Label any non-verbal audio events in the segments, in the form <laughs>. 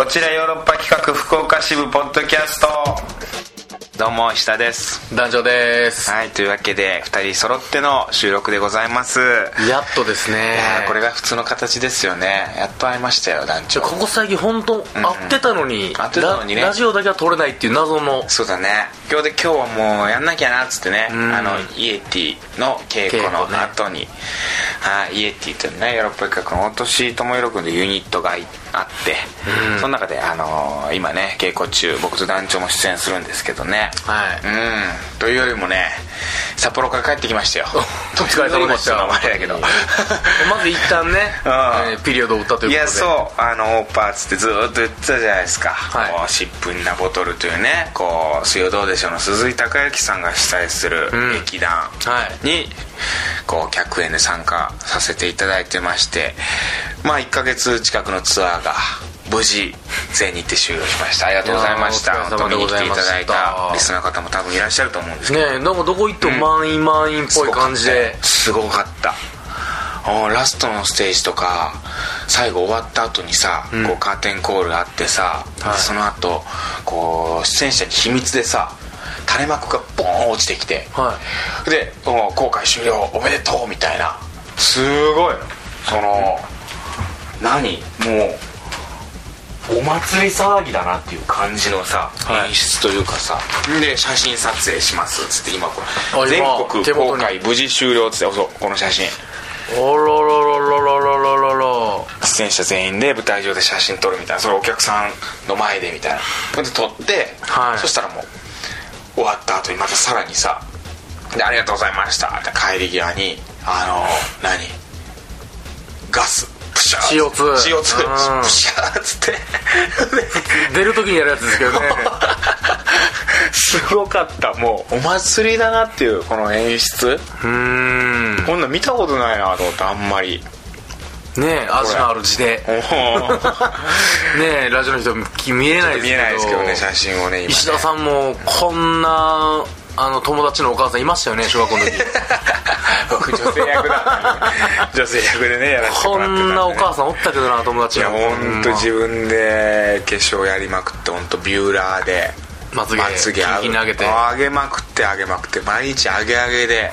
こちらヨーロッパ企画福岡支部ポッドキャスト。どうも下です。団長です。はいというわけで2人揃っての収録でございます。やっとですね。これが普通の形ですよね。やっと会いましたよ団長。ここ最近本当会ってたのに,、会ってたのにね。ララジオだけは撮れないっていう謎の。そうだね。今日で今日はもうやんなきゃなっつってね、ん。あのイエティの稽古の後に、はいイエティというねヨーロッパ企画の大年智弘君でユニットがいあって、その中で、あのー今ね稽古中僕と団長も出演するんですけどねはい。うん。というよりもね札幌から帰ってきましたよ。お疲れ様でした。の前だけど。まず一旦ね、うん。えーピリオドを打ったということで。いやそう。あのオーパーツってずーっと言ってたじゃないですか、はい。こう疾風なボトルというねこう水曜どうでしょうの鈴井孝之さんが主催するん。劇団はい。に、こう客演で参加させていただいてましてまあ1ヶ月近くのツアーが無事全日程終了しました。ありがとうございました。本当に来ていただいたたリスナーの方も多分いらっしゃると思うんですけど。ねえなんかどこ行っても満員満員っぽい感じで。すごかった。おラストのステージとか最後終わった後にさ、こうカーテンコールあってさ、はい。その後こう出演者に秘密でさ垂れ幕がボーン落ちてきて、はでもう公開終了おめでとうみたいな。すごい。その何？もうお祭り騒ぎだなっていう感じのさ、はい。演出というかさで写真撮影しますっつって今こあれ全今国公開無事終了っつってそうこの写真。おろろろろろろろろろ。出演者全員で舞台上で写真撮るみたいなそれお客さんの前でみたいな。それで撮って、はい。そしたらもう終わった後にまたさらにさ「でありがとうございました」って帰り際にあの何？ガスプシャー CO2 CO2 うん。プシャーっつって。<laughs> <laughs> 出る時にやるやつですけどね。<laughs> すごかったもう。お祭りだなっていうこの演出。うーん。こんなん見たことないなと思ってあんまり。ねえ味のある字でねえラジオの人見えないですけど。見えないですけどね写真をね。石田さんもこんなあの友達のお母さんいましたよね小学校の時。僕 <laughs> 女性役だ女性役でねやらせてもこらってたね、んなお母さんおったけどな友達いやの本当自分で化粧やりまくって本当ビューラーで。まつげ。毛キンキンに上げて。上げまくって上げまくって。毎日上げ上げで。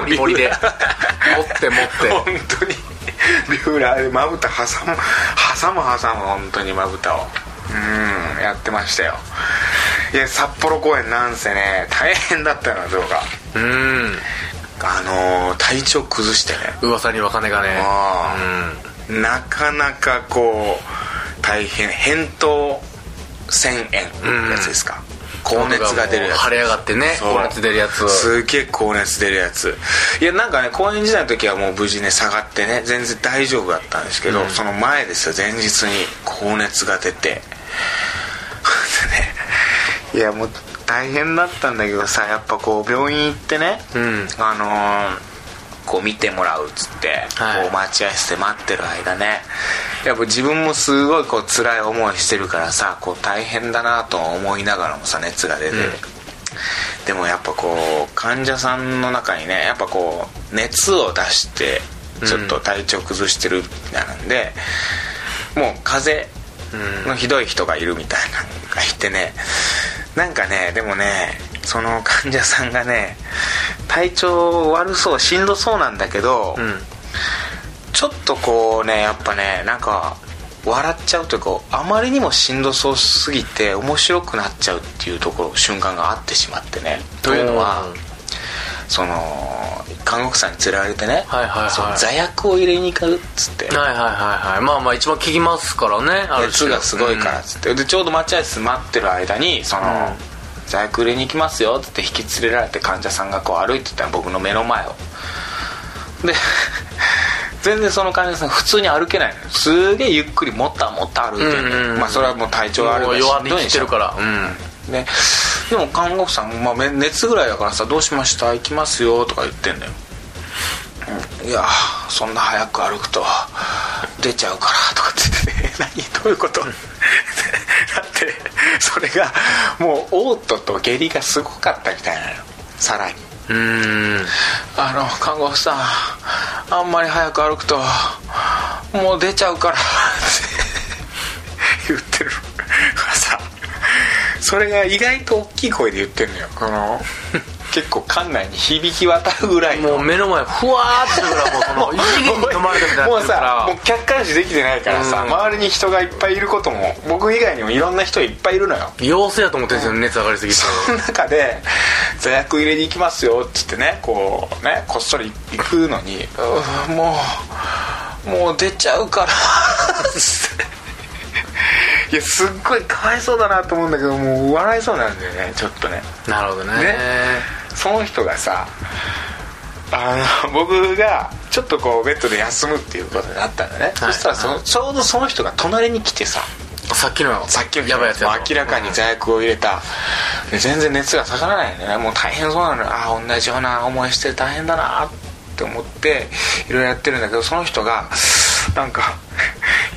モリモリで。<laughs> 持って持って。本当に。ビューラーでまぶた挟む挟む挟む本当にまぶたを。うんやってましたよいや札幌公演なんせね大変だったよな動画。うん。あのー体調崩してね。噂には金がね。あーなかなかこう大変。扁桃腺炎のやつですか、高熱が出るやつ。腫れ上がってね高熱出るやつ。すげえ高熱出るやつ。いやなんかね公演時代の時はもう無事ね下がってね全然大丈夫だったんですけど、その前ですよ前日に高熱が出ていやもう大変だったんだけどさやっぱこう病院行ってね、うん。あのーこう見てもらうっつって、はい。こう待合室で待ってる間ね。やっぱ自分もすごいこう辛い思いしてるからさこう大変だなと思いながらもさ熱が出て、でもやっぱこう患者さんの中にねやっぱこう熱を出してちょっと体調崩してるみたいなんで、もう風邪のひどい人がいるみたいなのがいてねなんかねでもねその患者さんがね体調悪そうしんどそうなんだけど、うん。ちょっとこうねやっぱねなんか笑っちゃうというかあまりにもしんどそうすぎて面白くなっちゃうっていうところ瞬間があってしまってね。というのはその看護婦さんに連れられてね、はいはいはい。座薬を入れに行くっつって。はいはいはいはい。まあまあ一番効きますからねある熱がすごいからっつって、でちょうど待合室待ってる間にその、座薬入れに行きますよっつって引き連れられて患者さんがこう歩いてたの僕の目の前を。で <laughs> 全然その患者さん普通に歩けないのすげえゆっくりもったもった歩いてる、うんうんうんまあそれはもう体調悪いもう弱ってきてるから。うん。ででも看護婦さん、まあ、め熱ぐらいだからさ「どうしました？行きますよ」とか言ってんだよいやそんな早く歩くと出ちゃうからとかって言って <laughs> ね何？どういうこと？<laughs> だってそれがもう嘔吐と下痢がすごかったみたいなのさらに。うーん。あの看護婦さんあんまり早く歩くともう出ちゃうからって言ってる。か <laughs> らさそれが意外と大きい声で言ってんのよ。この結構館内に響き渡るぐらいの。もう目の前ふわーってするからもうその異次元に止まれたみたいにもうさもう客観視できてないからさ、うん。周りに人がいっぱいいることも僕以外にもいろんな人いっぱいいるのよ。陽性やと思ってるんですよ熱上がりすぎて。その中で座薬入れに行きますよっつってねこうねこっそり行くのに「うんもうもう出ちゃうから」<laughs> いやすっごいかわいそうだなと思うんだけどもう笑いそうなんだよねちょっとね。なるほどね。ね。その人がさあの僕がちょっとこうベッドで休むっていうことになったんだね、はい。そしたらそのちょうどその人が隣に来てささっきのさっきのやばいやつや明らかに座薬を入れた。で全然熱が下がらないんだよね。もう大変そうなの。よああ同じような思いして大変だなって思っていろいろやってるんだけどその人がなんか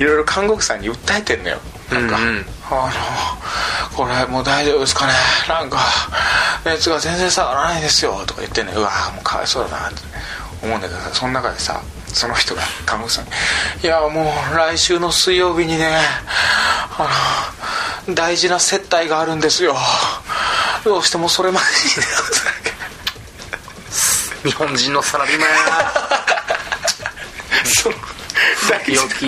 いろいろ看護婦さんに訴えてんのよなんか、うんうん。あのこれもう大丈夫ですかね。なんか熱が全然下がらないですよ。とか言ってんのようわーもうかわいそうだなって思うんだけどさその中でさその人が看護婦さんに「いやもう来週の水曜日にねあの大事な接待があるんですよ。どうしてもそれまでにね」<laughs> 日本人のサラリーマンや <laughs> そう。大事よき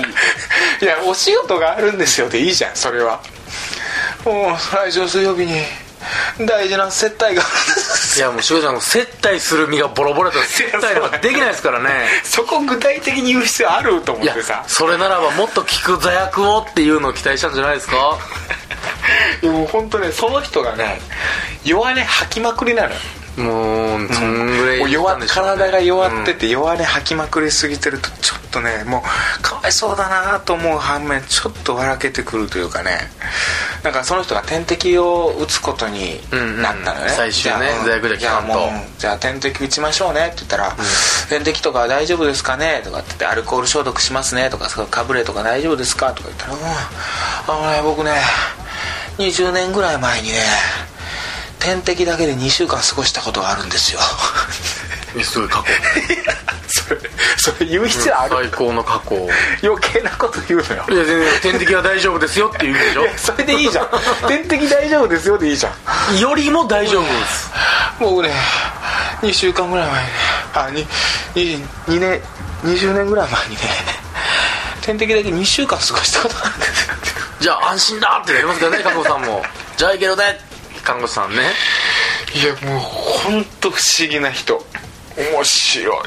いやお仕事があるんですよでいいじゃんそれは。もう来週水曜日に大事な接待がいやもうしごちゃんも接待する身がボロボロだと接待なんかできないですからね。そこ具体的に言う必要あると思ってさ。それならばもっと効く座薬をっていうのを期待したんじゃないですか？<laughs> いやもう本当ねその人がね弱音吐きまくりなのよもうそんぐらいもう弱体が弱ってて弱音吐きまくりすぎてるとちょっとねもうかわいそうだなと思う反面ちょっと笑けてくるというかね。なんかその人が点滴を打つことになったのね、うんうん最終ねじゃあ座薬でじゃあもうじゃあ点滴打ちましょうねって言ったら、点滴とか大丈夫ですかねとかって言ってアルコール消毒しますねとかかぶれとか大丈夫ですかとか言ったら、うん、あのね僕ね20年ぐらい前にね点滴だけで2週間過ごしたことがあるんですよ。すごい過去？<laughs> それそれ言う必要ある、最高の過去。い余計なこと言うのよ。や全然点滴は大丈夫ですよっていうでしょ？それでいいじゃん。点滴大丈夫ですよでいいじゃん。よりも大丈夫です。僕ね2週間ぐらい前にねあにに2年20年ぐらい前にね点滴だけ2週間過ごしたことあるんですよ。じゃあ安心だってなりますからね看護師さんも。じゃあいけるね看護師さんね。いやもう本当不思議な人。面白い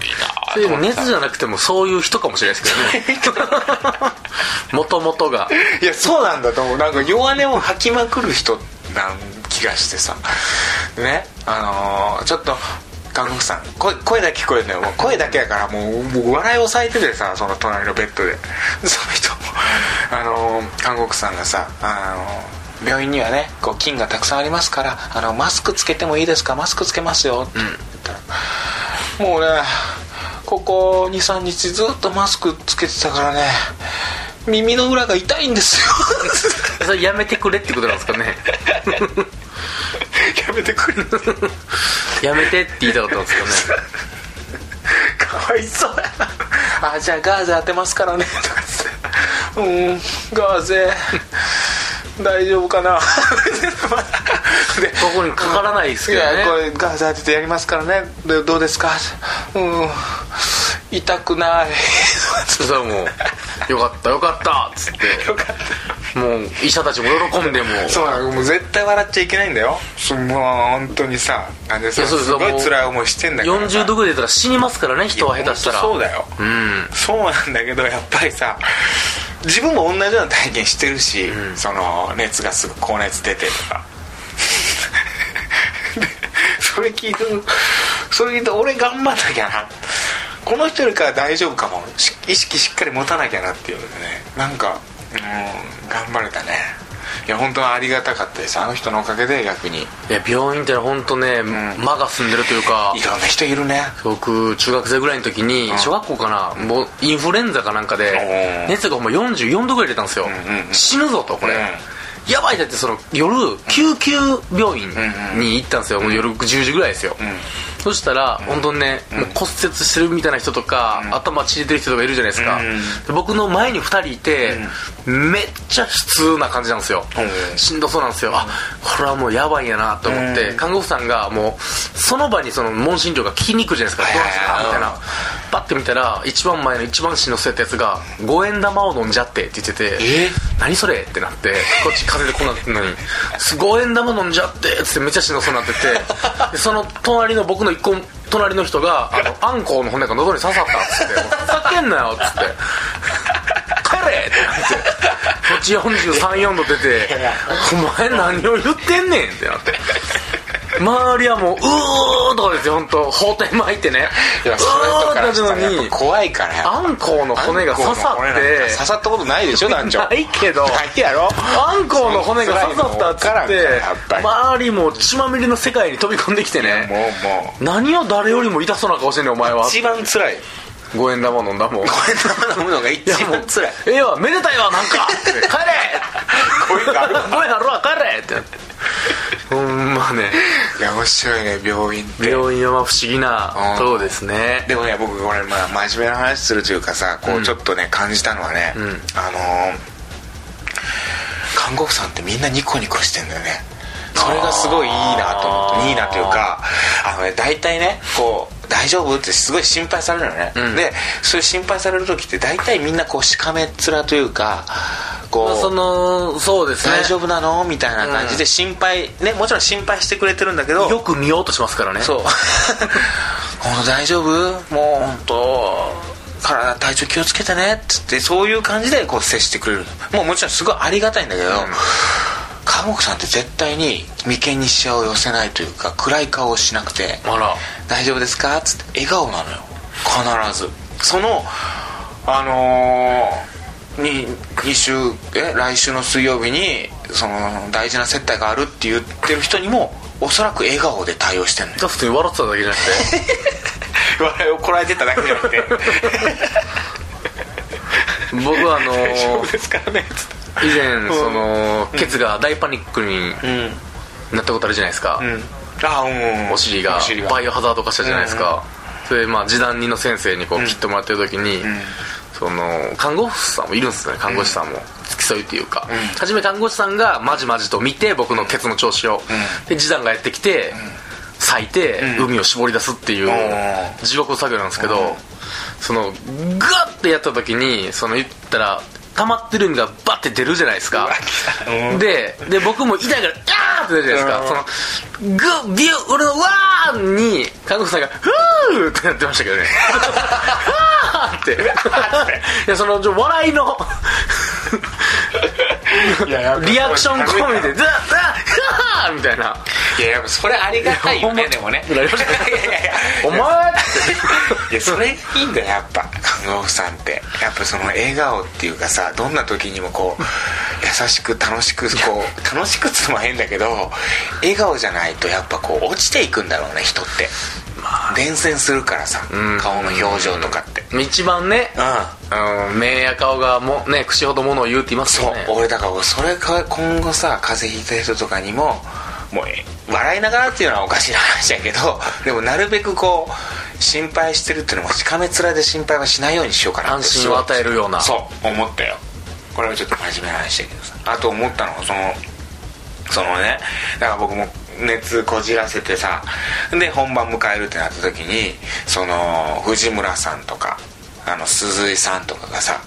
なでも熱じゃなくてもそういう人かもしれないですけどね。もともとが。いやそうなんだと思う。なんか弱音を吐きまくる人なん気がしてさ。ね。あのーちょっと看護婦さん声声だけ聞こえるのよ。もう声だけやからもうもう笑いを抑えててさその隣のベッドで。その人も。あのー看護婦さんがさあのー病院にはねこう菌がたくさんありますからあのマスクつけてもいいですか？マスクつけますよ。って言ったら、もうねここ23日ずっとマスクつけてたからね耳の裏が痛いんですよ。<laughs> それやめてくれってことなんですかね？<laughs> やめてくれ。やめてって言いたかったんですかね？かわいそうやな。あじゃあガーゼ当てますからね。とかってうんガーゼ大丈夫かな？で <laughs> ここにかからないですいけどね。やこれガーゼ当ててやりますからね。でどうですか？うん。痛くない。そしたらもう「よかったよかった」っつって。<laughs> よかった。もう医者たちも喜んでも。そうなのもう絶対笑っちゃいけないんだよ。そもう本当にさ。なんでさすすごい辛い思いしてんだからさ。40度ぐらい出たら死にますからね人は下手したら。そうだよ。うん。そうなんだけどやっぱりさ自分も同じような体験してるし、その熱がすぐ高熱出てとか。<laughs> でそれ聞いてそれ聞いて俺頑張んなきゃな。この人よりかは大丈夫かも。し意識しっかり持たなきゃなっていうのでね。なんかうん頑張れたねいや本当はありがたかったです。あの人のおかげで逆に。いや病院って本当ね、間が住んでるというかいろんな人いるね。僕中学生ぐらいの時に小学校かなもうインフルエンザかなんかで熱がほんま44度ぐらい出たんですよ、んうんうん。死ぬぞとこれ、うんやばいだってその夜救急病院に行ったんですよ、もう夜10時ぐらいですよ、そしたら、本当にね、もう骨折してるみたいな人とか、頭血出てる人とかいるじゃないですか、うんで僕の前に2人いて、めっちゃ悲痛な感じなんですよ、う。んしんどそうなんですよ。あこれはもうやばいんやなと思って、うん。看護婦さんがもうその場にその問診料が聞きに来るじゃないですか、どうですか？みたいなパッて見たら一番前の一番死のせたやつが「五円玉を飲んじゃって」って言っててえ？何それってなってこっち風邪でこうなってんのに「五円玉飲んじゃって」っつってめっちゃしんどそうになっててでその隣の僕の一個隣の人があのあんこうの骨が喉に刺さったっつって「ふざけんなよ」っつって「帰れ!」ってなってこっち434度出て「お前何を言ってんねん」ってなって周りはもう「うー」とかですよ本当。包帯巻いてね。いやそれとかうーってなのに。ぱ怖いからあんこうの骨が刺さって。刺さったことないでしょ団長ないけど。ないやろ。あんこうの骨が刺さったっつって周りも血まみれの世界に飛び込んできてね。もうもう。何を誰よりも痛そうな顔してんねんお前は。一番辛い。五円玉飲んだもん。いこれ玉飲むのが一番辛い。ええわめでたいわなんか。<laughs> 帰れ声がある声あるわ帰れってなって。ほんまね。いや面白いね病院って。病院はまあ不思議なうん。そうですね。でもね僕これまあ真面目な話するというかさこうちょっとね感じたのはね、ん。あのー看護婦さんってみんなニコニコしてんだよね。それがすごいいいなと思っていいなというかあのね大体ねこう大丈夫ってすごい心配されるのね、うん。でそういう心配される時って大体みんなこうしかめっ面というかこう、まあそのそうですね。大丈夫なの？みたいな感じで心配ねもちろん心配してくれてるんだけどよく見ようとしますからね。そう。<laughs> 本当大丈夫？もう本当体体調気をつけてね。っつってそういう感じでこう接してくれる。もうもちろんすごいありがたいんだけど、看護婦さんって絶対に眉間にしわを寄せないというか暗い顔をしなくてあら「大丈夫ですか?」っつって笑顔なのよ。必ず。そのあのーに2週え来週の水曜日にその大事な接待があるって言ってる人にもおそらく笑顔で対応してんのよ。普通に笑ってただけじゃなくて。笑いをこらえてただけじゃなくて。僕はあのー以前そのケツが大パニックにうん。なったことあるじゃないですか、うん。あうんお尻がバイオハザード化したじゃないですか、それでまあ示談人の先生にこう切ってもらってる時に、その看護婦さんもいるんですね看護師さんも。付き添いっていうか、初め看護師さんがまじまじと見て僕のケツの調子を、で示談がやってきて、咲いて海を絞り出すっていうう地獄の作業なんですけど、そのガッてやった時にその言ったら溜まってる海がバッて出るじゃないですか。うん。でで僕も痛いから「あー!」って出るじゃないですか、うん。そのグッビュー俺の「わー!」に看護婦さんが「ふー!」ってなってましたけどね「わ <laughs> ー!」って。いやその笑いの。リアクション込みで「ザ・ザ・ハー!」みたいな。いややっぱそれありがたいよねでもね。<laughs> いやいやいやお前。いやそれいいんだよやっぱ。看護婦さんって。やっぱその笑顔っていうかさどんな時にもこう優しく楽しくこう楽しくっつうのも変だけど笑顔じゃないとやっぱこう落ちていくんだろうね人って伝染するからさん。顔の表情とかって。一番ねうん。目や顔がもね口ほどものを言うって言いますそうよね俺だからそれか今後さ風邪ひいた人とかにももうえ笑いながらっていうのはおかしい話やけど <laughs> でもなるべくこう心配してるっていうのもしかめ面で心配はしないようにしようかな安心を与えるような。そう思ったよ。これはちょっと真面目な話だけどさ。あと思ったのがそのそのねだから僕も熱こじらせてさで本番迎えるってなった時にその藤村さんとかあの鈴井さんとかがさ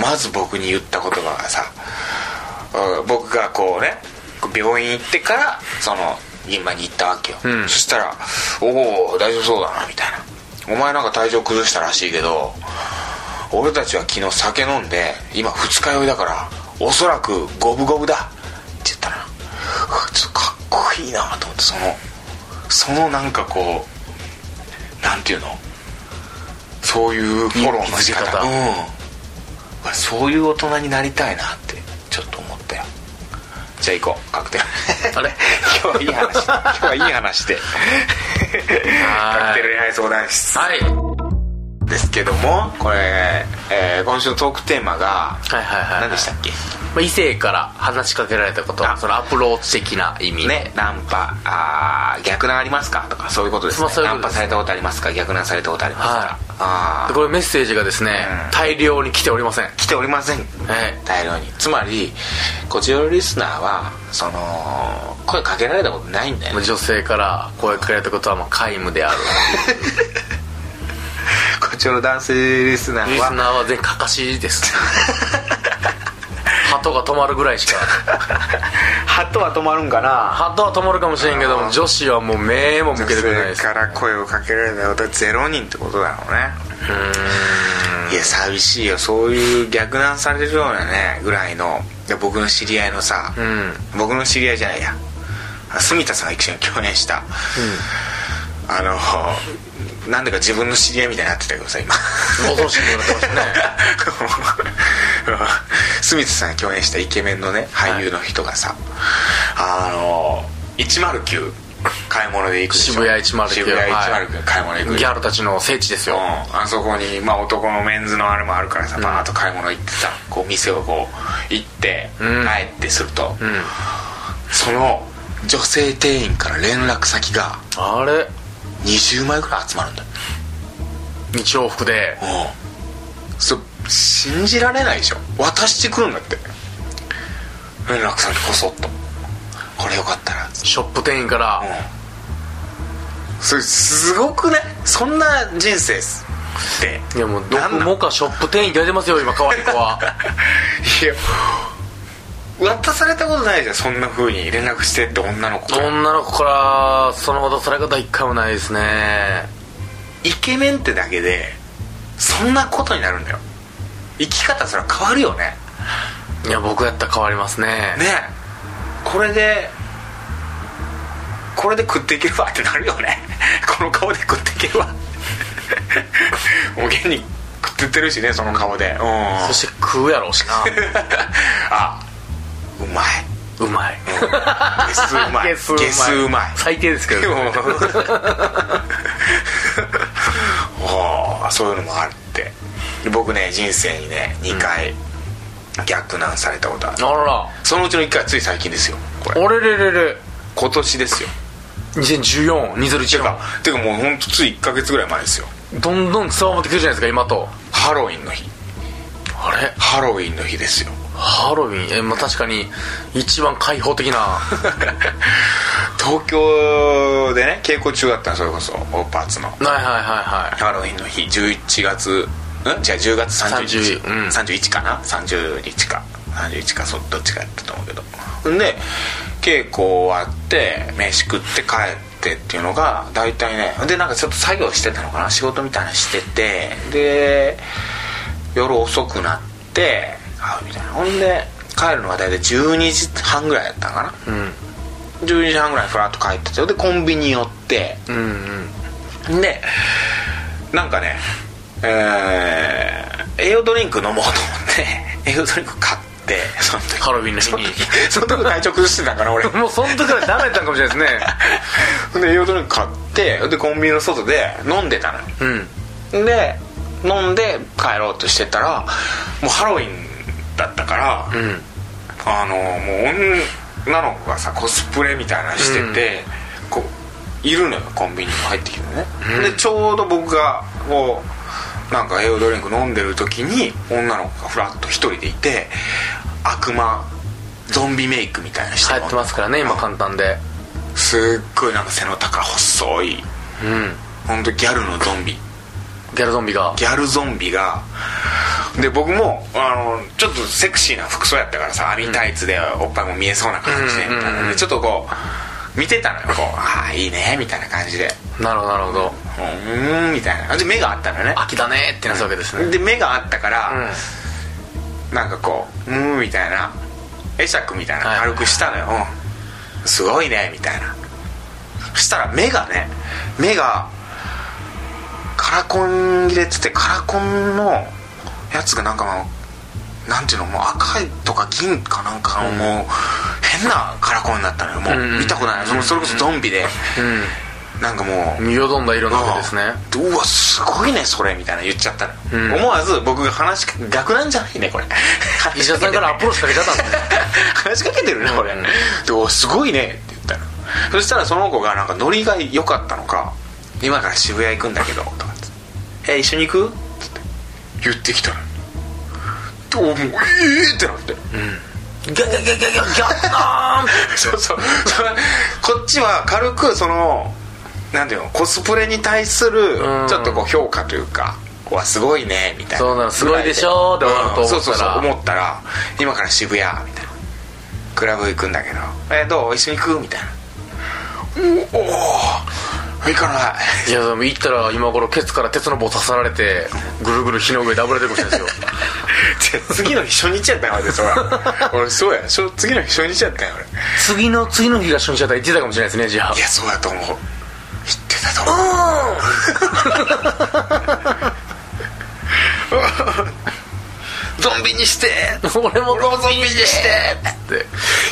まず僕に言った言葉がさうん僕がこうね病院行ってからその現場に行ったわけよ、うん。そしたら「おお大丈夫そうだな」みたいな「お前なんか体調崩したらしいけど俺たちは昨日酒飲んで今二日酔いだからおそらく五分五分だ」って言ったなうわちょっとかっこいいなと思ってそのそのなんかこうなんていうの？そういうフォローの仕方。うん。そういう大人になりたいなってちょっと思ったよじゃあ行こうカクテル。<laughs> あれ？今日はいい話今日はいい話で。<laughs> カクテル恋愛相談室。はいですけどもこれ、えー今週のトークテーマがはいはいはい、はい、何でしたっけ？まあ、異性から話しかけられたこと。あ。そのアプローチ的な意味。ねナンパあー逆難ありますか？とかそういうことですね。まあそういうナンパされたことありますか？逆難されたことありますか、はい。あこれメッセージがですね、うん。大量に来ておりません。来ておりません。え大量に。つまりこちらのリスナーはその声かけられたことないんだよ。ね女性から声かけられたことはまあ皆無である。こ <laughs> ちらの男性リスナーリスはナーは全員かかしです。<laughs> 鳩が止まるぐらいしか。<laughs> ハトは止まるんかな？鳩は止まるかもしれんけども女子はもう目も向女けてくれないです。性から声をかけられたことはゼロ人ってことだろうね。いや寂しいよ。そういう逆難されるようなねぐらいの。いや僕の知り合いのさ、うん。僕の知り合いじゃないや。住田さんが一緒に共演した、あのなんでか自分の知り合いみたいになってたけどさ今。恐ろしいことになってましたね <laughs> 住田さんが共演したイケメンのね俳優の人がさ、あの109買い物で行く渋谷109渋谷109買い物行く。ギャルたちの聖地ですよ。うん、あそこに、まあ、男のメンズのあれもあるからさ、バーッと買い物行ってさこう店をこう行って、うん。帰ってすると、うん。その女性店員から連絡先があれ？20枚ぐらい集まるんだ。よ日往復で。うん。そ信じられないでしょ。渡してくるんだって。連絡先こそっと。これよかったら。ショップ店員から。うん。それすごくね。そんな人生って。いやもうどこもかショップ店員って言われてますよ今可愛い子は。<laughs> いや渡されたことないじゃん。そんな風に連絡してって女の子から。女の子からその渡され方一回もないですね。イケメンってだけでそんなことになるんだよ。生き方それは変わるよね。いや僕やったら変わりますね。ね。えこれでこれで食っていけるわってなるよね。この顔で食っていけるわ。もう現に食ってってるしねその顔で。うん。そして食うやろうしな。<laughs> あうまい。うまい。ゲスうまい。ゲスうまい。ゲスうまい。最低ですけどね。お <laughs> ーそういうのもあって。で僕ね人生にね2回逆難されたことある、あら。らそのうちの1回はつい最近ですよこれ。あれれれれ。今年ですよ。て20142014かてかもうほんとつい1ヶ月ぐらい前ですよ。どんどん伝わってくるじゃないですか今と。ハロウィンの日。あれ？ハロウィンの日ですよハロウィン？え、まあ、確かに一番開放的な。<laughs> 東京でね稽古中だったのそれこそオーパーツの。はいはいはいはい。ハロウィンの日11月ん？じゃあ10月30日。30うん。31かな？30日か。31かそどっちかやったと思うけど。んで稽古終わって飯食って帰ってっていうのが大体ねでなんかちょっと作業してたのかな？仕事みたいなのしててで夜遅くなってあみたいなほんで帰るのが大体12時半ぐらいだったのかな？うん。12時半ぐらいふらっと帰っててでコンビニ寄ってうんうん。でなんかねえー、栄養ドリンク飲もうと思って <laughs> 栄養ドリンク買ってその時ハロウィンの日に。<laughs> その時体調崩してたんかな俺。もうその時からダメだったんかもしれないですね。<laughs> で栄養ドリンク買ってでコンビニの外で飲んでたのよ。うん。で飲んで帰ろうとしてたらもうハロウィンだったから、うん。あのもう女の子がさコスプレみたいなのしてて、こういるのよコンビニに入ってきてね、でちょうど僕がこうなんか栄養ドリンク飲んでる時に女の子がフラッと一人でいて悪魔ゾンビメイクみたいなして流行ってますからね今簡単で。すっごいなんか背の高い細いうん。本当ギャルのゾンビ。ギャルゾンビが。ギャルゾンビがで僕もあのちょっとセクシーな服装やったからさ網タイツでおっぱいも見えそうな感じでみたいな。でちょっとこう見てたのよ。こうああいいねみたいな感じで。なるほどなるほど。うーんみたいなで目があったのよね秋だねってなったわけですね。で目があったから、うん。なんかこう「うーん」みたいな。会釈みたいな。はい。軽くしたのよ、うん。すごいねみたいな。そしたら目がね目がカラコン入れててカラコンのやつがなんかもうなんていうのもう赤いとか銀かなんかのもう変なカラコンになったのよ。もう見たことない。それこそゾンビで。うん。なんかもう身よどんだ色なわけですね。うわすごいねそれみたいな言っちゃったの、うん。思わず僕が話逆なんじゃないねこれ。<laughs> 石田さんからアプローチかけちゃったんですね話しかけてるねこれ、うんでおすごいねって言ったの。そしたらその子がなんかノリが良かったのか「今から渋谷行くんだけど」とかって「え一緒に行く?」って。言ってきたのでおもうええってなって。ギャギャギャギャギャギャあー <laughs> そうそう。それこっちは軽くそのなんていうのコスプレに対するうん。ちょっとこう評価というか「わすごいね」みたいな。そうなのすごいでしょで終わると思ったらうん。そうそうそう思ったら今から渋谷みたいな。クラブ行くんだけど「えどう？一緒に行く?」みたいな「おお行かない。いやでも行ったら今頃ケツから鉄の棒刺さられてぐるぐる火の上で炙られてるかもしれないですよ。<laughs> <laughs> 次の日初日やったよ俺そら俺そうや。次の日初日やったよ俺。次の次の日が初日だったら行ってたかもしれないですねじゃあ。いやそうやと思う。言ってたと思う。ゾンビにして。俺もゾンビにして。って。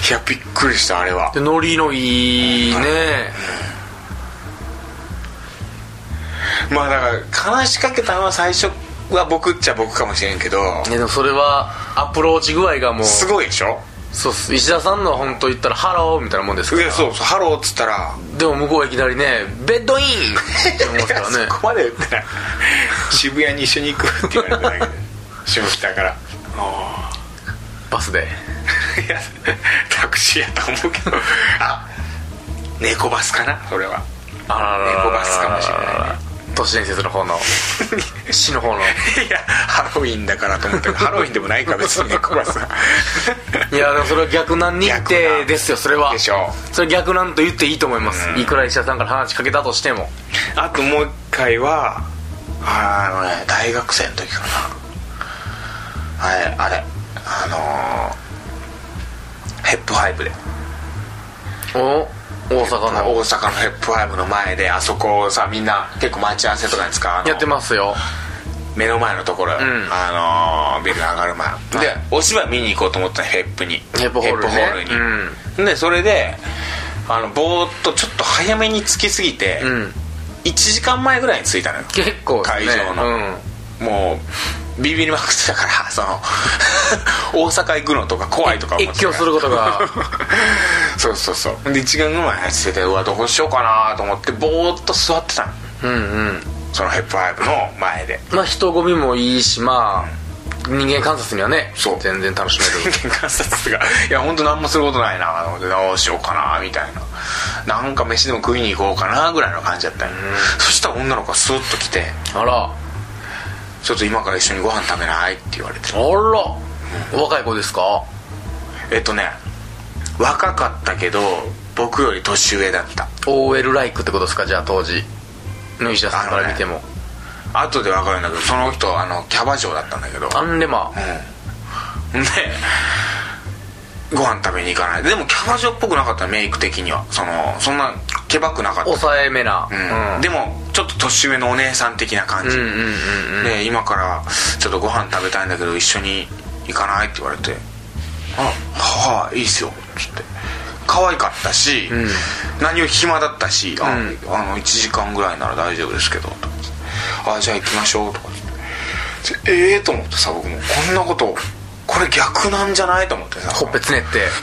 いやびっくりしたあれは。でノリのいいねまあだから話しかけたのは最初は僕っちゃ僕かもしれんけどでもそれはアプローチ具合がもうすごいでしょ？そうっす。石田さんのは本当言ったらハローみたいなもんですから。いやそうそうハローっつったら。でも向こうはいきなりねベッドインって思ったらね。<laughs> そこまで言ってない。渋谷に一緒に行くって言われただけで。<laughs> 下北から。あバスで。あ <laughs> いやタクシーやと思うけど。あ猫バスかな？それは。あらららら。猫バスかもしれないね都市伝説の方の死の方のいやハロウィンだからと思ったけどハロウィンでもないか別に猫バスはいやでもそれは逆難認定ですよそれは。でしょそれ逆難と言っていいと思います、いくら石田さんから話しかけたとしても。あともう一回はあのね大学生の時かな。あれあれ。あのー、ヘップファイブで。お大阪の大阪のヘップファイブの前であそこをさみんな結構待ち合わせとかに使うあの。やってますよ。目の前のところ、ん。あのービル上がる前、でお芝居見に行こうと思ったのヘップに。ヘップホールね。ヘップホールに、でそれであのぼーっとちょっと早めに着きすぎて、うん。1時間前ぐらいに着いたのよ。結構ね。会場の、うん。もうビビりまくってたからその <laughs> 大阪行くのとか怖いとか思ってた越境することが。<laughs> そうそうそう。で1時間ぐらい走っててうわどうしようかなと思ってぼーっと座ってたの。うんうん。そのヘップファイブの前で。まあ人混みもいいしまあ人間観察にはねそう。全然楽しめる。人間観察がいや本当何もすることないなと思ってどうしようかなみたいな。なんか飯でも食いに行こうかなぐらいの感じだった。よ、そしたら女の子がスーッと来てあら「ちょっと今から一緒にご飯食べない?」って言われて。あら。お若い子ですか？えっとね若かったけど僕より年上だった。OL ライクってことですか？じゃあ当時。の石田さんから見ても、後で分かるんだけどその人あのキャバ嬢だったんだけど。アンレマうん。でご飯食べに行かない。でもキャバ嬢っぽくなかったメイク的には。そのそんなけばくなかった。抑えめな。うん。でもちょっと年上のお姉さん的な感じ、で今からちょっとご飯食べたいんだけど一緒に行かないって言われて「あはあいいっすよ」っつって。可愛かったし、ん。何より暇だったし「あ,、うん。あの1時間ぐらいなら大丈夫ですけど」とかあじゃあ行きましょう」とか言って。ええと思ってさ僕も。こんなことこれ逆なんじゃないと思ってさ。ほっぺつねって。<laughs>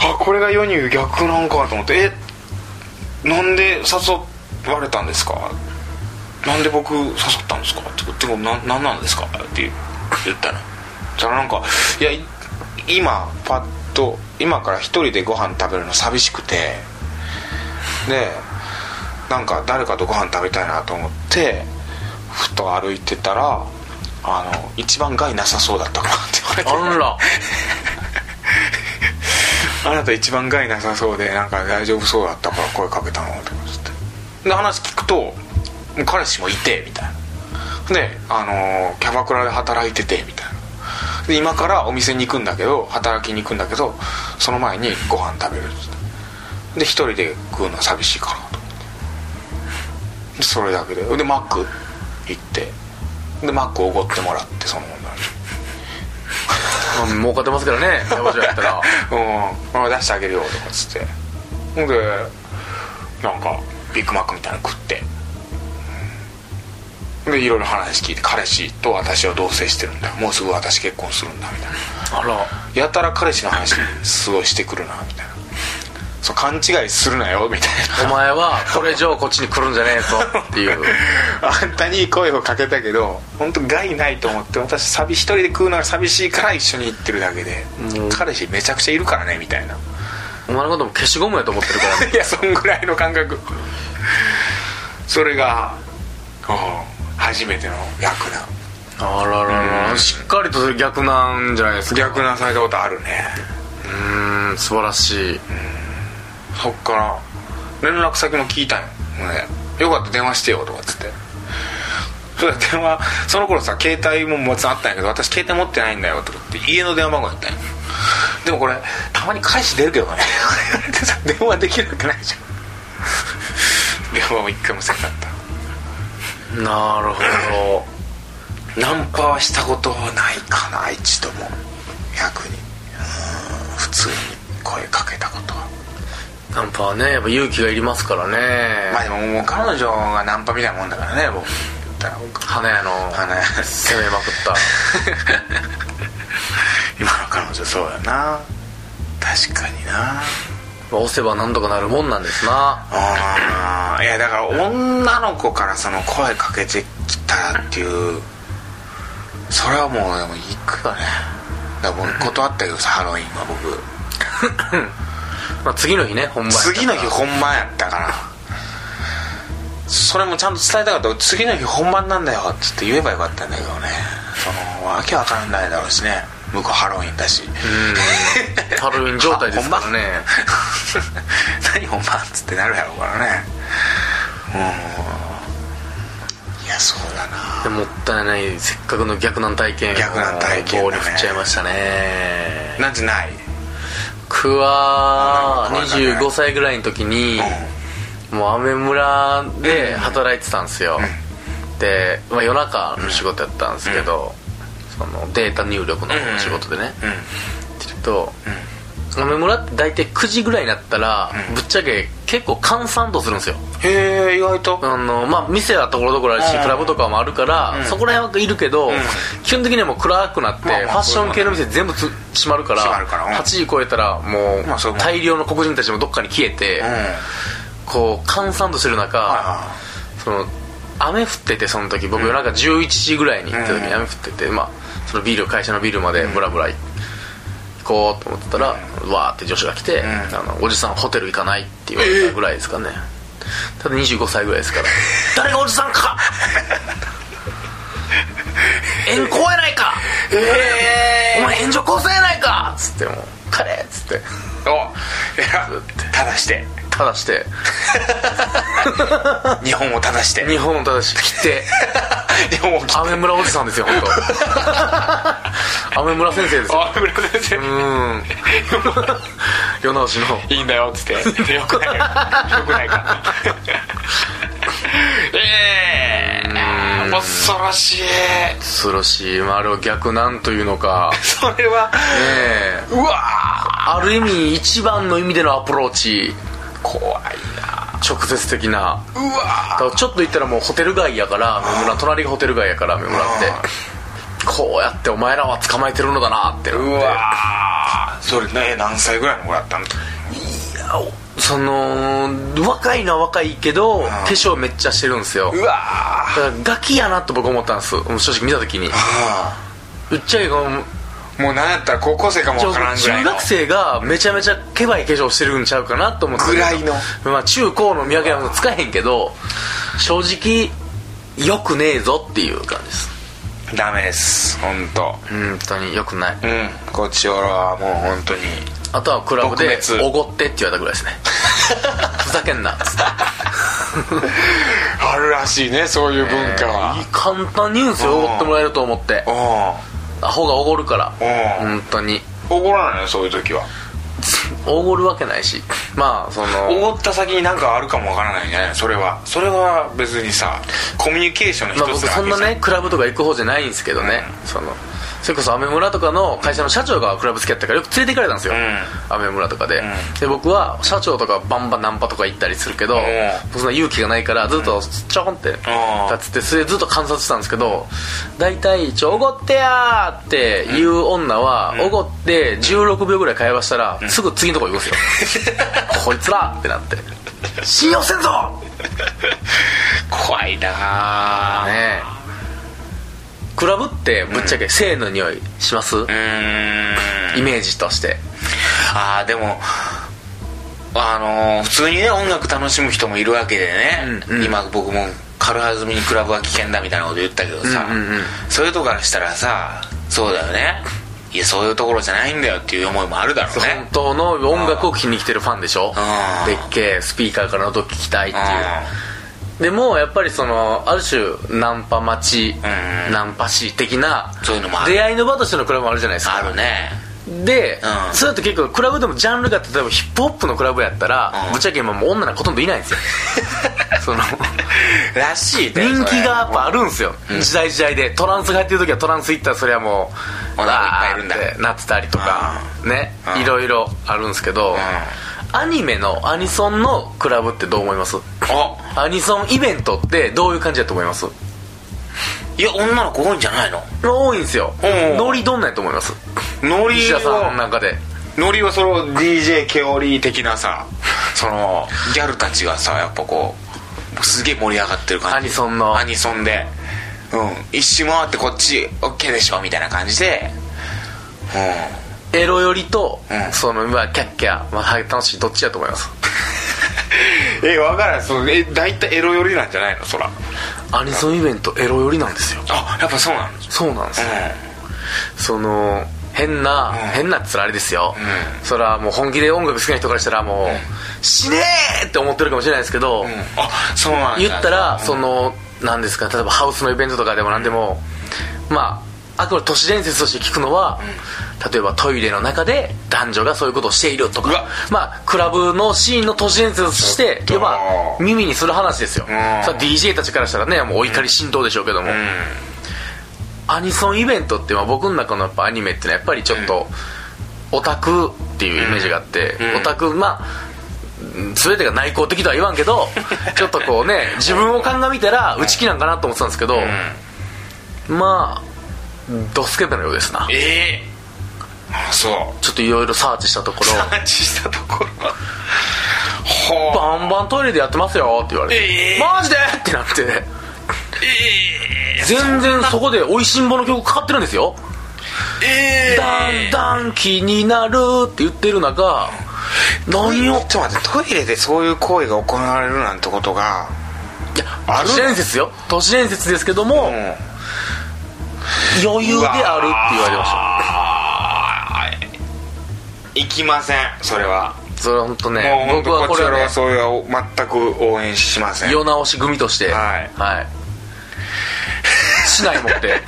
あこれが世に言う逆なんかと思って。えなんで誘われたんですか？なんで僕誘ったんですか？って言ってもな何なんですか？って言ったの。そしたらなんかいやい今パッと今から一人でご飯食べるの寂しくてでなんか誰かとご飯食べたいなと思ってふと歩いてたらあの一番害なさそうだったからって言われて。あら <laughs> あなた一番害なさそうでなんか大丈夫そうだったから声かけたのとかつって。で話聞くと彼氏もいてみたいな。であのーキャバクラで働いててみたいな。で今からお店に行くんだけど働きに行くんだけどその前にご飯食べるっっで一人で食うのは寂しいからとでそれだけで。でマック行って。でマックおごってもらってその女にうん儲かってますからね山城やったら。<laughs> うん、出してあげるよとかっつって。ほんでなんかビッグマックみたいなの食って。でいろいろ話聞いて彼氏と私は同棲してるんだもうすぐ私結婚するんだみたいな。あら。やたら彼氏の話すごいしてくるなみたいなそう勘違いするなよみたいお前はこれ以上こっちに来るんじゃねえぞっていう。な <laughs> あんたに声をかけたけど本当害ないと思って私寂一人で食うのが寂しいから一緒に行ってるだけでうん。彼氏めちゃくちゃいるからねみたいな。お前のことも消しゴムやと思ってるからね。<laughs> いやそんぐらいの感覚。それがうん初めての役な。あららら、しっかりと逆なんじゃないですか。逆なされたことあるね。うーん素晴らしいそっから連絡先も聞いたんよ、ね、よかったら電話してよとかっつって。そ電話その頃さ携帯ももちろんあったんやけど私携帯持ってないんだよとかって家の電話番号やったんよでもこれたまに返し出るけどねてさ電話できるわけないじゃん。電話も一回もせんかった。なるほナンパはしたことないかな一度も。逆に。うん普通に声かけたことは。どナンパはねやっぱ勇気がいりますからね。まあでももう彼女がナンパみたいなもんだからね僕。言ったら僕花屋の花屋攻めまくった。<laughs> 今の彼女そうやな。確かにな。押せばなんとかなるもんなんですな。ああいやだから女の子からその声かけてきたっていうそれはもうでも行くよね。だから僕断ったけどさハロウィンは僕 <laughs> まあ次の日ね本番次の日本番やったからそれもちゃんと伝えたかった。次の日本番なんだよっつって言えばよかったんだけどね。そのわけわからないだろうしね。向こうハロウィンだし。うん。ハロウィン状態ですからね。<laughs> 何本番っつってなるやろうからね。うん。いやそうだな。でもったいないせっかくの逆難体験を逆難体験だね。棒に振っちゃいましたね。なんてない？僕は女の子はね25歳ぐらいの時に、もうアメ村で働いてたんですよ、で、まあ、夜中の仕事やったんですけど、そのデータ入力の仕事でね、うん。ってると、村って大体9時ぐらいになったら、ぶっちゃけ結構閑散とするんですよ。へえ意外と。あのまあ店はところどころあるし、うん。クラブとかもあるから、うん。そこら辺はいるけど、ん。基本的にはもう暗くなって、ファッション系の店全部つ閉まるから閉まるからうん。8時超えたらもう大量の黒人たちもどっかに消えて、うん。こう閑散としてる中、はその雨降っててその時僕夜中11時ぐらいに行った時にうん。雨降ってて、まあ、そのビル会社のビルまでブラブラ行こうと思ってたら、わーって女子が来て、ん。あの「おじさんホテル行かない?」って言われたぐらいですかね、ただ25歳ぐらいですから。<laughs> 誰がおじさんか！援交やないか！えお前援助交際やないか！っつってもう「帰れ」っつって。おいや正してただして。<laughs> 日本を正して。日本をただし切って。<laughs> 日本を切って。雨村おじさんですよ本当。<laughs> 雨村先生ですよ。あ村先生。うん。世直しの。いいんだよっつって。よくないかよくないか。ええ恐ろしい。恐ろしい、まあ、あれを逆なんというのか。ねそれはえ。うわある意味一番の意味でのアプローチ。ー怖いな。直接的な。うわちょっと言ったらもうホテル街やから目村隣がホテル街やから目村って。こうやってお前らは捕まえてるのだなって。なってうわー。それね何歳ぐらいの子だったの？その若いのは若いけど化粧めっちゃしてるんですよ。うわだからガキやなと僕思ったんです。正直見た時に。あぶっちゃけこのもうなんやったら高校生かもわからんぐらいの。中学生がめちゃめちゃケバい化粧してるんちゃうかなと思ってぐらいの。まあ中高の見分けは使えへんけど正直よくねえぞっていう感じです。ダメです本当。本当によくない。うんこっちおらはもう本当に。あとはクラブで撲滅「おごって」って言われたぐらいですね。<laughs> ふざけんなっつって。あるらしいねそういう文化は、簡単に言うんですようん。おごってもらえると思って。うアホがおごるから。うん。本当に。んおごらないの？そういう時は。おごるわけないし。まあその。おごった先に何かあるかもわからないね。それは。それは別にさコミュニケーションのまあ、僕一つなわけじゃんそんなねクラブとか行く方じゃないんですけどね、そのそれこそアメ村とかの会社の社長がクラブ好きやったからよく連れて行かれたんですよ、アメ村とかで、で僕は社長とかバンバンナンパとか行ったりするけど、そんな勇気がないからずっとちょんって立ってそれでずっと観察してたんですけど大体「ちょおごってや!」って言う女はおごって16秒ぐらい会話したらすぐ次のとこ行くんですよ。<laughs> こいつらってなって。信用せんぞ！怖いなねえクラブってぶっちゃけ性の匂いします、うーん。イメージとして。ああでもあのー普通にね音楽楽しむ人もいるわけでね、うんうん。今僕も軽はずみにクラブは危険だみたいなこと言ったけどさ、うんうんうん。そういうとこからしたらさそうだよね。いやそういうところじゃないんだよっていう思いもあるだろう本ね当の音楽を聴きに来てるファンでしょ？うん。でっけえスピーカーからの音聞きたいっていうでもやっぱりそのある種ナンパ待ちうん。ナンパ師的なそういうのも出会いの場としてのクラブもあるじゃないですか。あるね。で、うん。それって結構クラブでもジャンルが例えばヒップホップのクラブやったら、うん。ぶっちゃけ今もう女なんかほとんどいないんですよ。<laughs> そのらしい人気がやっぱあるんですよ、うん。時代時代で。トランスが入ってる時はトランス行ったらそれはもう女の子いっぱいいるんだ。ってなってたりとかね。うん。いろいろあるんですけど、アニメのアニソンのクラブってどう思います？あ。アニソンイベントってどういう感じだと思います？いや女の子多いんじゃないの？多いんですよ。うん。ノリどんなんやと思います？ノリ石田さんのは中で。ノリはその DJ ケオリー的なさそのギャルたちがさやっぱこうすげえ盛り上がってる感じ。アニソンの。アニソンで。うん。一周回ってこっち OK でしょみたいな感じで。うんエロ寄りと、うん。そのまあキャッキャ、まあ、はい楽しいどっちやと思います？<laughs> え分からん。そうえ大体エロ寄りなんじゃないの？そら。アニソンイベントエロ寄りなんですよ。あやっぱそうなんですそうなんですよ、うその変な、ん。変なっつらあれですよ、うそれはもう本気で音楽好きな人からしたらもう、死ねーって思ってるかもしれないですけど、んうん。あそうなんだ。言ったら、うん。そのなんですか例えばハウスのイベントとかでも何でも、まああくまで都市伝説として聞くのは、例えばトイレの中で男女がそういうことをしているとかまあクラブのシーンの都市伝説として要は耳にする話ですよ、ん。さあ DJ たちからしたらねもうお怒り浸透でしょうけども、うん。アニソンイベントって、まあ、僕の中のやっぱアニメっていうのはやっぱりちょっと、オタクっていうイメージがあって、うん。オタクまあうん全てが内向的とは言わんけど <laughs> ちょっとこうね自分を鑑みたら内気なんかなと思ってたんですけど、まあドスケベのようですな。ええあそう。ちょっといろいろサーチしたところ。サーチしたところ。ほ <laughs> バンバントイレでやってますよって言われて、えー。マジでってなって。ええ全然そこで「おいしんぼ」の曲かかってるんですよ。ええだんだん気になるって言ってる中何をちょっと待ってトイレでそういう行為が行われるなんてことがいやある都市伝説よ。都市伝説ですけども、うん余裕であるって言われてました。行きませんそれは。それは本当もうね僕はこれは、そういう全く応援しません。世直し組としてはい。はい。市内持って。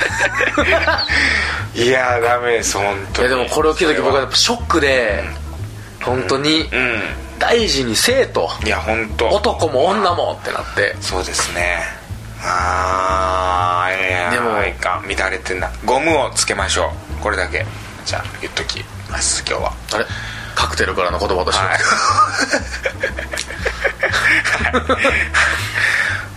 <laughs> いやダメです本当に。いやでもこれを聞いた時僕はやっぱショックで本当にうん。大事にせえと。いや本当。男も女もってなって。そうですねああいやでもいかん乱れてんなゴムをつけましょう。これだけ。じゃあ言っときます今日は。あれ？カクテルからの言葉として、<laughs> はい。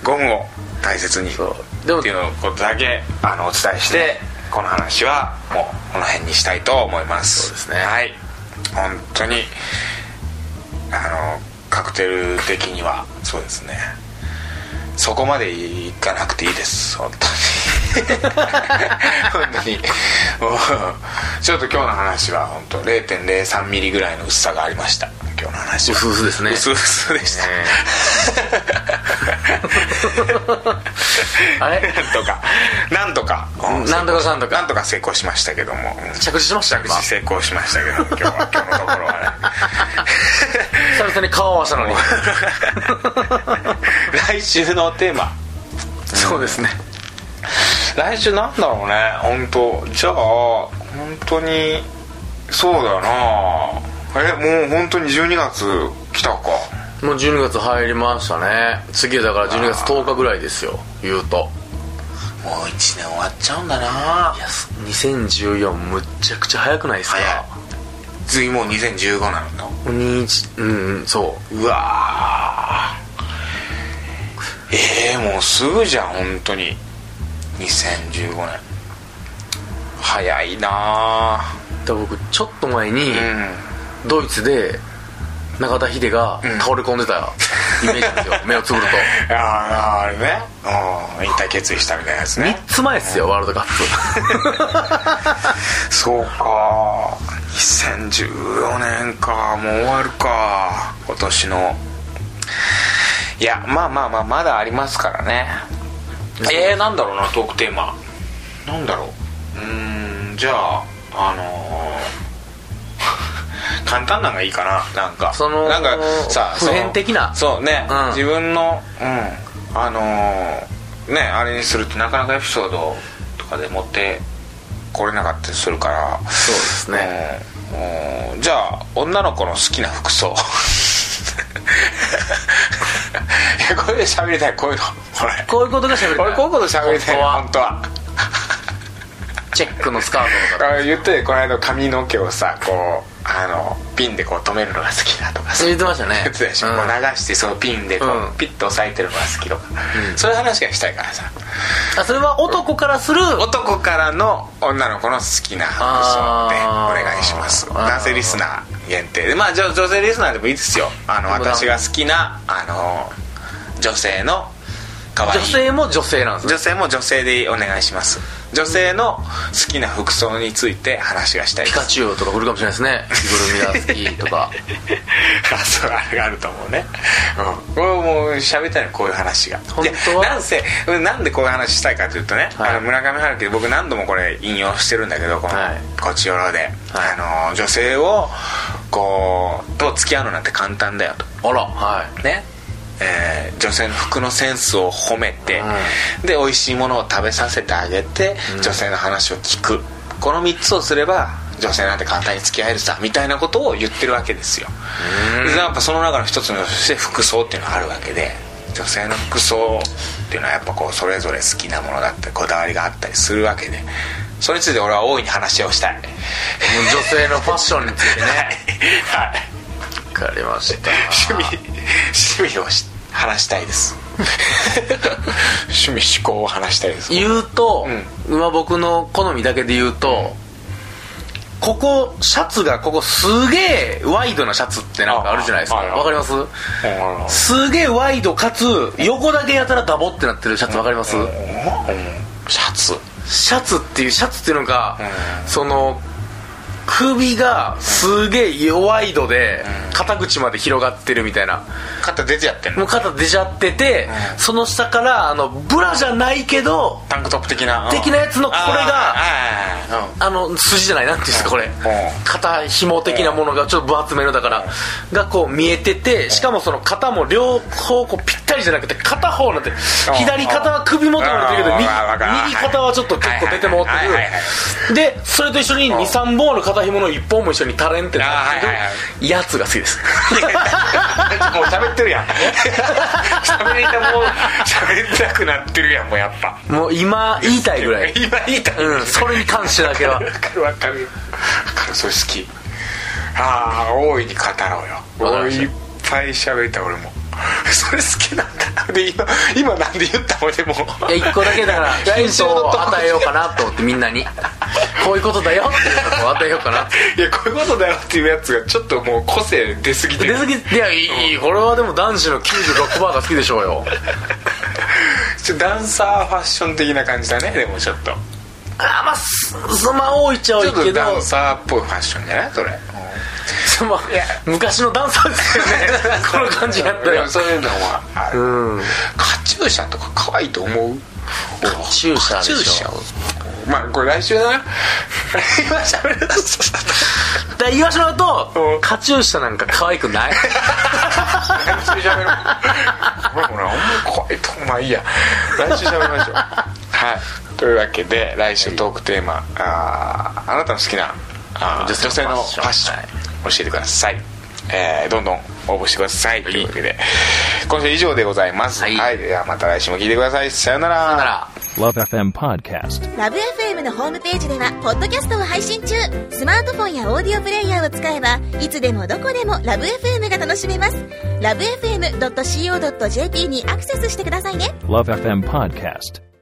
ゴムを大切に。そう。でもっていうのことだけあのお伝えしてこの話はもうこの辺にしたいと思います。そうですね。はい。本当にあのカクテル的にはそうですねそこまでいかなくていいです。本当に。<laughs> 本当に。もうちょっと今日の話は本当0.03ミリぐらいの薄さがありました。今日の話は。薄々ですね。薄々でした、ねあれ？なんとか。なんとか、うなんとかかんとか。なんとか成功しましたけども。うん着地しました今。着地成功しましたけど今日は今日のところはね。久々に顔合わせたのに。<laughs> 来週のテーマ。そうですね。来週なんだろうね。本当じゃあ本当にそうだよなえもう本当に12月来たか。もう12月入りましたね。次はだから12月10日ぐらいですよ。言うと。もう1年終わっちゃうんだな。いやす2014むっちゃくちゃ早くないですか？早い。次もう2015なの21うんうんそう。わー。ええもうすぐじゃん本当に。2015年。早いなあ僕ちょっと前に、うんドイツで中田秀が倒れ込んでたイメージですよ。<laughs> 目をつぶると。あああれね。うん。引退決意したみたいなやつね。3つ前ですよワールドカップ。<laughs> そうか。2014年か。もう終わるか。今年の。いやまあまあまあまだありますからね。えー、なんだろうなトークテーマ。なんだろう。うーんじゃああのー簡単なのがいいかななんか。そのなんかさ普遍的な。そうね、うん。自分のうん。あのーねあれにするとなかなかエピソードとかで持ってこれなかったりするから。そうですね。うんうんじゃあ女の子の好きな服装。<laughs> いやこれで喋りたいこういうの。俺こういうことが喋りたい。俺こういうこと喋りたい本当は。本当は。チェックのスカートとかあ言ってこの間髪の毛をさこうあのピンでこう止めるのが好きだとか。さ言ってましたね。言ってたでしょ、うん。こう流してそのピンでこう、うん。ピッと押さえてるのが好きとか、そういう話がしたいからさ。あそれは男からする男からの女の子の好きな服装でお願いします。男性リスナー限定で。まあ女性リスナーでもいいですよ。あの私が好きなあの女性の可愛い。女性も女性なんですね。女性も女性でお願いします女性の好きな服装について話がしたいピカチュウとか来るかもしれないですね。着ぐるみが好きとか。あ <laughs> そうあれがあると思うね。うん。これもう喋りたいのこういう話が。本当は？なんせなんでこういう話したいかというとね、はい。あの村上春樹で僕何度もこれ引用してるんだけどこのはい「こちよろで」はい。あの女性をこうと付き合うのなんて簡単だよと。あらはい。ねえー女性の服のセンスを褒めて、で美味しいものを食べさせてあげて、女性の話を聞く。この3つをすれば女性なんて簡単に付き合えるさみたいなことを言ってるわけですよ。でやっぱその中の一つのとして服装っていうのがあるわけで女性の服装っていうのはやっぱこうそれぞれ好きなものだったりこだわりがあったりするわけでそれについて俺は大いに話をしたい。女性のファッションについてね。<laughs> はい。わかりました。趣味趣味をし話したいです。趣味思考を話したいです言うと、今僕の好みだけで言うと、ここシャツがここすげえワイドなシャツってなんかあるじゃないですか。わかります？すげえワイドかつ横だけやたらダボってなってるシャツわかります？シャツ。シャツっていうシャツっていうのがその首がすげえ弱い度で肩口まで広がってるみたいな。肩出てやってんの？もう肩出ちゃっててその下からあのブラじゃないけどタンクトップ的な？的なやつのこれがああの筋じゃないなんていうんですかこれ。ん。肩紐的なものがちょっと分厚めのだからがこう見えててしかもその肩も両方こうぴったりじゃなくて片方なんて左肩は首元まで出てるけど右肩はちょっと結構出てもってるでそれと一緒に23本の肩紐の1本も一緒にタレンってなってるやつが好きです。<laughs> もう喋ってるやん。<laughs> 喋りたもう喋りたくなってるやんもうやっぱ。もう今言いたいぐらい。今言いたい。うんそれに関してだけは。わかるわかる。わかる。それ好き。ああ大いに語ろうよ。いっぱい喋りたい俺も <laughs> それ好きなんだ。で今今なんで言ったの？でも。いや一個だけだから <laughs> ヒントを与えようかなと思ってみんなに。こういうことだよ。っていうのを与えようかないやこういうことだよっていうやつがちょっともう個性出すぎてる。出過ぎいやいいいいこれはでも男子の96%が好きでしょうよ。<laughs> ちょっとダンサーファッション的な感じだね。でもちょっと。あまあすそまあ多いっちゃ多ちょっといけどダンサーっぽいファッションじゃない？それ <laughs> 昔のダンサーですよね。この感じやったら。そういうのはうん。カチューシャとか可愛いと思う？カチューシャでしょ。まあこれ来週だな。<laughs> 今喋る。だ言わしまうとうん。カチューシャなんか可愛くない？<laughs> 来週喋ろう。ほらほらほんま怖いとまあいいや。来週喋りましょう。はい。というわけで来週トークテーマ。あーあなたの好きなあー女性ののファッション教えてください。えーどんどん応募してください。というわけで。今週以上でございます。はい。はい、ではまた来週も聞いてください。さよなら。さよなら。Love FM Podcast. ラブ f m のホームページではポッドキャストを配信中。スマートフォンやオーディオプレイヤーを使えばいつでもどこでもラブ f m が楽しめます。ラブ FM.co.jp にアクセスしてくださいね。Love FM Podcast.